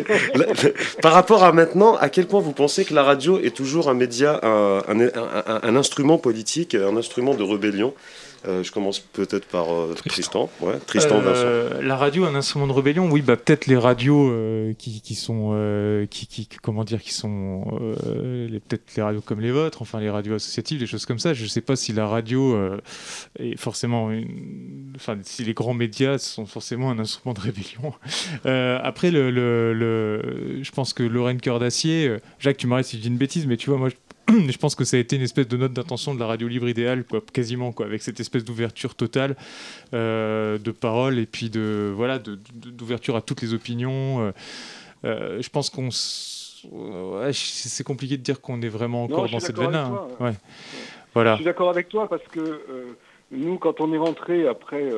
par rapport à maintenant, à quel point vous pensez que la radio est toujours un média, un, un, un instrument politique, un instrument de rébellion? Euh, je commence peut-être par euh, Tristan. Ouais, Tristan euh, la radio, un instrument de rébellion. Oui, bah peut-être les radios qui, qui, sont, qui, qui, comment dire, qui sont peut-être les radios comme les vôtres, enfin les radios associatives, des choses comme ça. Je ne sais pas si la radio est forcément, enfin si les grands médias sont forcément un instrument de rébellion. après, le, le, je pense que Lorraine Cœur d'Acier, Jacques, tu m'arrêtes si je dis une bêtise, mais tu vois, moi, je pense que ça a été une espèce de note d'intention de la radio libre idéale, quoi, quasiment, quoi, avec cette espèce d'ouverture totale euh, de parole et puis de voilà, d'ouverture à toutes les opinions. Euh, euh, je pense qu'on c'est compliqué de dire qu'on est vraiment encore dans cette veine-là. Hein. Ouais. Voilà. Je suis d'accord avec toi parce que nous, quand on est rentré après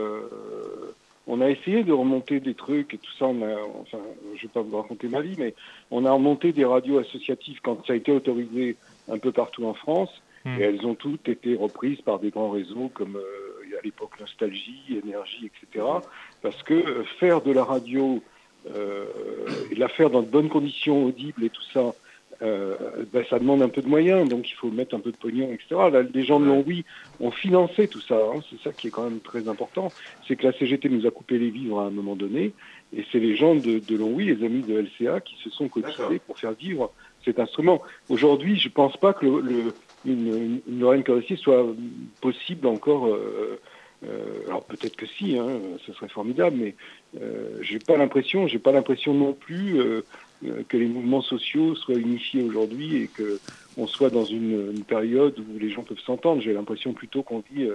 on a essayé de remonter des trucs et tout ça. On a, enfin, je ne vais pas vous raconter ma vie, mais on a remonté des radios associatives quand ça a été autorisé un peu partout en France. Hmm. Et elles ont toutes été reprises par des grands réseaux comme euh, à l'époque nostalgie, énergie, etc. Parce que faire de la radio et la faire dans de bonnes conditions audibles et tout ça, euh, ben, ça demande un peu de moyens, donc il faut mettre un peu de pognon, etc. Là, les gens de Longwy ont financé tout ça, hein. c'est ça qui est quand même très important, c'est que la CGT nous a coupé les vivres à un moment donné, et c'est les gens de, de Longwy, les amis de LCA, qui se sont cotisés pour faire vivre cet instrument. Aujourd'hui, je ne pense pas que une, une, Lorraine soit possible encore. Euh, euh, alors peut-être que si, hein, ce serait formidable, mais euh, j'ai pas l'impression, j'ai pas l'impression non plus euh, que les mouvements sociaux soient unifiés aujourd'hui et que on soit dans une, période où les gens peuvent s'entendre. J'ai l'impression plutôt qu'on vit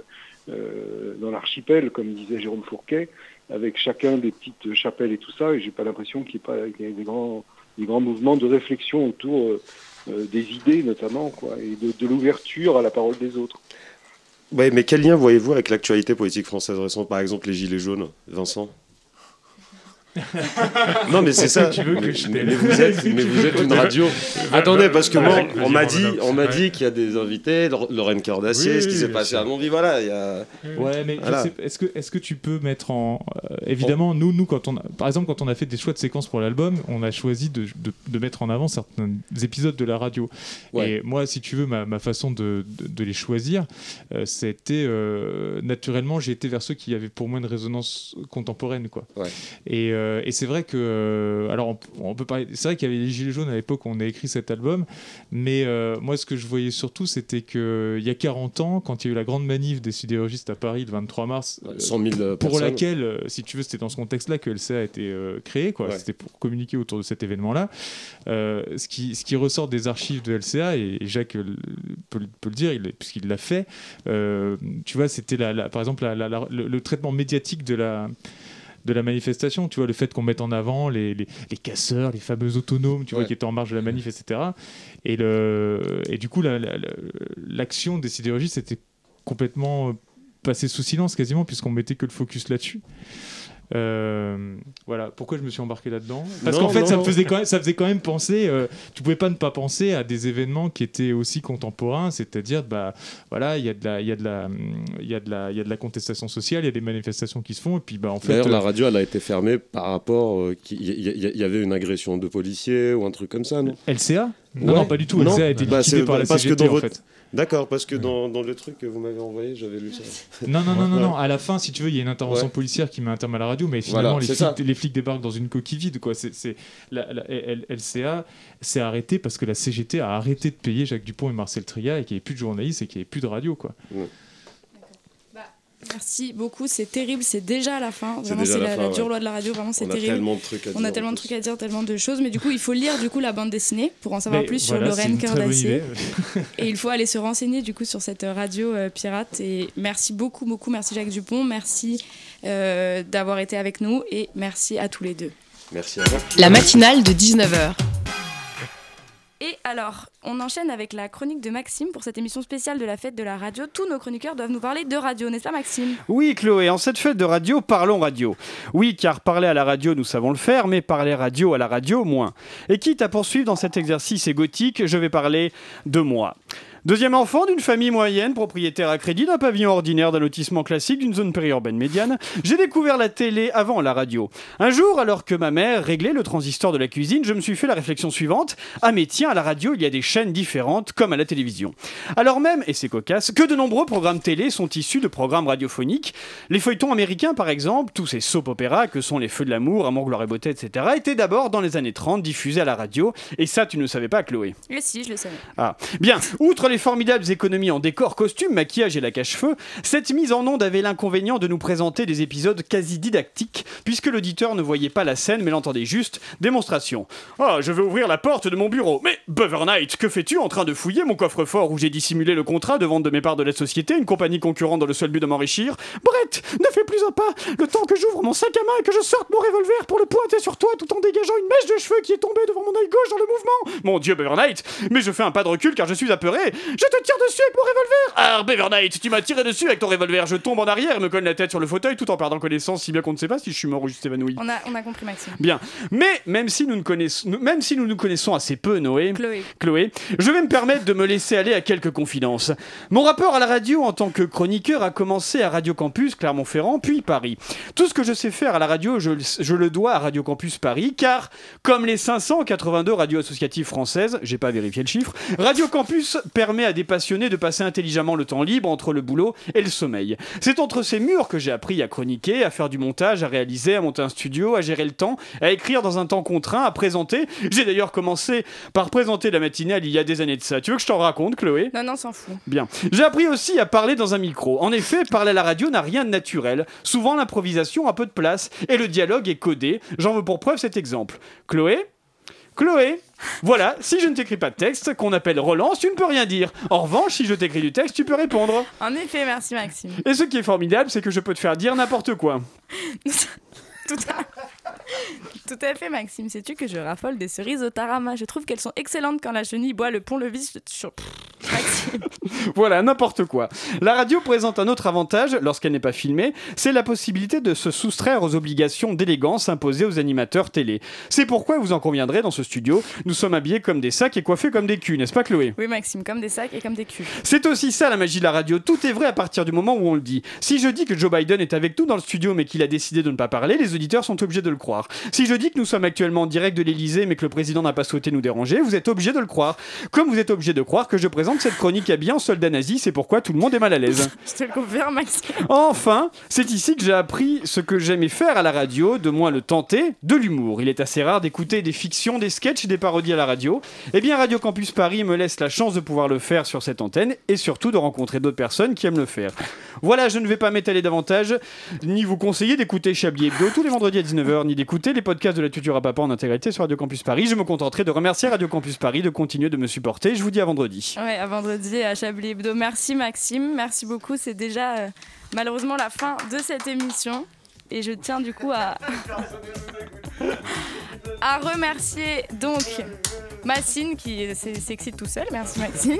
dans l'archipel, comme disait Jérôme Fourquet, avec chacun des petites chapelles et tout ça. Et j'ai pas l'impression qu'il y ait des grands, des grands mouvements de réflexion autour des idées, notamment, et de, de l'ouverture à la parole des autres. Ouais, mais quel lien voyez-vous avec l'actualité politique française récente, par exemple les Gilets jaunes, Vincent? non, mais c'est ça. Tu veux que je mais, vous êtes, mais vous êtes une radio. Attendez, parce que moi, on m'a dit, on m'a dit qu'il y a des invités, Lorraine Cœur d'Acier, ce qui s'est passé à Montville, voilà. Il y a... Ouais, mais est-ce que, est-ce que tu peux mettre en, euh, évidemment, nous, nous, quand on, a, par exemple, quand on a fait des choix de séquences pour l'album, on a choisi de, de, de, mettre en avant certains épisodes de la radio. Et moi, si tu veux, ma, ma façon de, de, les choisir, euh, c'était euh, naturellement, j'ai été vers ceux qui avaient pour moi une résonance contemporaine, quoi. Et euh, et c'est vrai que, euh, alors on, peut parler, c'est vrai qu'il y avait les gilets jaunes à l'époque où on a écrit cet album, mais euh, moi ce que je voyais surtout c'était que il y a 40 ans, quand il y a eu la grande manif des sidérurgistes à Paris le 23 mars, 100 000 pour laquelle, si tu veux, c'était dans ce contexte-là que LCA a été créé, quoi. C'était pour communiquer autour de cet événement-là. ce qui, ce qui ressort des archives de LCA et, Jacques peut, le dire, puisqu'il l'a fait. tu vois, c'était la, par exemple le, traitement médiatique de la de la manifestation. Tu vois, le fait qu'on mette en avant les, les, casseurs, les fameux autonomes, tu vois, qui étaient en marge de la manif, etc. Et, le, et du coup, l'action des sidérurgistes était complètement passée sous silence quasiment, puisqu'on mettait que le focus là-dessus. Euh, voilà, pourquoi je me suis embarqué là-dedans Parce qu'en fait, ça, faisait quand même, ça faisait quand même penser, euh, tu pouvais pas ne pas penser à des événements qui étaient aussi contemporains, c'est-à-dire, bah, voilà, il y a de la, il y a de la, il y a de la, y a de la contestation sociale, il y a des manifestations qui se font, et puis, bah, en fait. D'ailleurs, la euh, radio, elle a été fermée par rapport, il y, avait une agression de policiers ou un truc comme ça, non? LCA non, pas du tout. LCA a été bah, par la CGT, en fait. D'accord, parce que dans, dans, le truc que vous m'avez envoyé, j'avais lu ça. Non, non, non, non, non, à la fin, si tu veux, il y a une intervention policière qui met un terme à la radio, mais finalement, les, flics, les, flics, débarquent dans une coquille vide. Quoi. C'est, la, la, LCA s'est arrêté parce que la CGT a arrêté de payer Jacques Dupont et Marcel Tria et qu'il n'y avait plus de journalistes et qu'il n'y avait plus de radio. Quoi. Merci beaucoup, c'est terrible, c'est déjà la fin. Vraiment, c'est la, dure loi de la radio, vraiment, c'est terrible. Tellement de trucs à on a tellement de trucs à dire, tellement de choses, mais du coup, il faut lire du coup la bande dessinée pour en savoir plus sur Lorraine Cœur d'Acier. et il faut aller se renseigner du coup sur cette radio euh, pirate. Et merci beaucoup, beaucoup, merci Jacques Dupont, merci euh, d'avoir été avec nous et merci à tous les deux. Merci à vous. La matinale de 19h. Et alors, on enchaîne avec la chronique de Maxime pour cette émission spéciale de la fête de la radio. Tous nos chroniqueurs doivent nous parler de radio, n'est-ce pas Maxime? Oui Chloé, en cette fête de radio, parlons radio. Oui, car parler à la radio, nous savons le faire, mais parler radio à la radio, moins. Et quitte à poursuivre dans cet exercice égotique, je vais parler de moi. Deuxième enfant d'une famille moyenne, propriétaire à crédit d'un pavillon ordinaire d'un lotissement classique d'une zone périurbaine médiane, j'ai découvert la télé avant la radio. Un jour, alors que ma mère réglait le transistor de la cuisine, je me suis fait la réflexion suivante Ah, mais tiens, à la radio, il y a des chaînes différentes, comme à la télévision. Alors même, et c'est cocasse, que de nombreux programmes télé sont issus de programmes radiophoniques. Les feuilletons américains, par exemple, tous ces soap opéras que sont Les Feux de l'amour, Amour, gloire et beauté, etc., étaient d'abord dans les années 30 diffusés à la radio. Et ça, tu ne savais pas, Chloé Mais si, je le savais. Ah, bien. Outre les formidables économies en décor, costume, maquillage et la cache-feu, cette mise en onde avait l'inconvénient de nous présenter des épisodes quasi didactiques, puisque l'auditeur ne voyait pas la scène mais l'entendait juste. Démonstration. Ah, je vais ouvrir la porte de mon bureau. Mais, Knight, que fais-tu en train de fouiller mon coffre-fort où j'ai dissimulé le contrat de vente de mes parts de la société, une compagnie concurrente dans le seul but de m'enrichir? Brett, ne fais plus un pas Le temps que j'ouvre mon sac à main et que je sorte mon revolver pour le pointer sur toi tout en dégageant une mèche de cheveux qui est tombée devant mon œil gauche dans le mouvement Mon dieu, Knight Mais je fais un pas de recul car je suis apeuré Je te tire dessus avec mon revolver Ah, Beaver Knight, tu m'as tiré dessus avec ton revolver. Je tombe en arrière et me colle la tête sur le fauteuil tout en perdant connaissance, si bien qu'on ne sait pas si je suis mort ou juste évanoui. On a, on a compris, Maxime. Bien. Mais même si nous, ne connaissons, même si nous nous connaissons assez peu, Noé, Chloé. Chloé, je vais me permettre de me laisser aller à quelques confidences. Mon rapport à la radio en tant que chroniqueur a commencé à Radio Campus Clermont-Ferrand, puis Paris. Tout ce que je sais faire à la radio, je, je le dois à Radio Campus Paris, car comme les 582 radios associatives françaises, j'ai pas vérifié le chiffre, Radio Campus permet à des passionnés de passer intelligemment le temps libre entre le boulot et le sommeil. C'est entre ces murs que j'ai appris à chroniquer, à faire du montage, à réaliser, à monter un studio, à gérer le temps, à écrire dans un temps contraint, à présenter. J'ai d'ailleurs commencé par présenter la matinale il y a des années de ça. Tu veux que je t'en raconte, Chloé? Non, non, s'en fout. Bien. J'ai appris aussi à parler dans un micro. En effet, parler à la radio n'a rien de naturel. Souvent, l'improvisation a peu de place et le dialogue est codé. J'en veux pour preuve cet exemple. Chloé? Chloé, voilà, si je ne t'écris pas de texte, qu'on appelle relance, tu ne peux rien dire. En revanche, si je t'écris du texte, tu peux répondre. En effet, merci Maxime. Et ce qui est formidable, c'est que je peux te faire dire n'importe quoi. Tout à... Tout à fait, Maxime. Sais-tu que je raffole des cerises au tarama? Je trouve qu'elles sont excellentes quand la chenille boit le pont-levis. Maxime. voilà, n'importe quoi. La radio présente un autre avantage, lorsqu'elle n'est pas filmée, c'est la possibilité de se soustraire aux obligations d'élégance imposées aux animateurs télé. C'est pourquoi, vous en conviendrez, dans ce studio, nous sommes habillés comme des sacs et coiffés comme des culs, n'est-ce pas, Chloé? Oui, Maxime, comme des sacs et comme des culs. C'est aussi ça la magie de la radio. Tout est vrai à partir du moment où on le dit. Si je dis que Joe Biden est avec nous dans le studio mais qu'il a décidé de ne pas parler, les auditeurs sont obligés de le croire. Si je dis que nous sommes actuellement en direct de l'Elysée mais que le président n'a pas souhaité nous déranger, vous êtes obligés de le croire. Comme vous êtes obligés de croire que je présente cette chronique habillée en soldat nazi, c'est pourquoi tout le monde est mal à l'aise. je te le confirme, Maxime. Enfin, c'est ici que j'ai appris ce que j'aimais faire à la radio, de moins le tenter, de l'humour. Il est assez rare d'écouter des fictions, des sketchs, des parodies à la radio. Eh bien, Radio Campus Paris me laisse la chance de pouvoir le faire sur cette antenne et surtout de rencontrer d'autres personnes qui aiment le faire. Voilà, je ne vais pas m'étaler davantage, ni vous conseiller d'écouter Chablis Hebdo tous les vendredis à 19h, ni d'écouter les podcasts de la Tuture à Papa en intégralité sur Radio Campus Paris. Je me contenterai de remercier Radio Campus Paris de continuer de me supporter. Je vous dis à vendredi. Ouais, à vendredi à Chablis Hebdo. Merci Maxime, merci beaucoup. C'est déjà euh, malheureusement la fin de cette émission. Et je tiens du coup à, à remercier donc Massine qui s'excite tout seul, merci Maxine.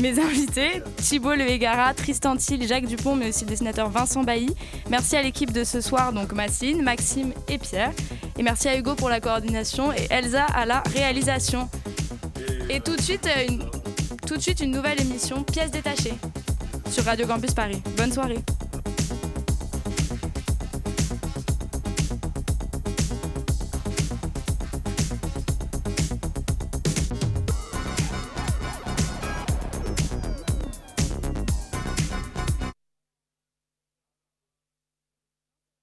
Mes invités, Thibault Le Hégara, Tristan Thiel, Jacques Dupont, mais aussi le dessinateur Vincent Bailly. Merci à l'équipe de ce soir, donc Massine, Maxime et Pierre. Et merci à Hugo pour la coordination et Elsa à la réalisation. Et tout de suite, euh, une, tout de suite une nouvelle émission, Pièces détachées, sur Radio Campus Paris. Bonne soirée.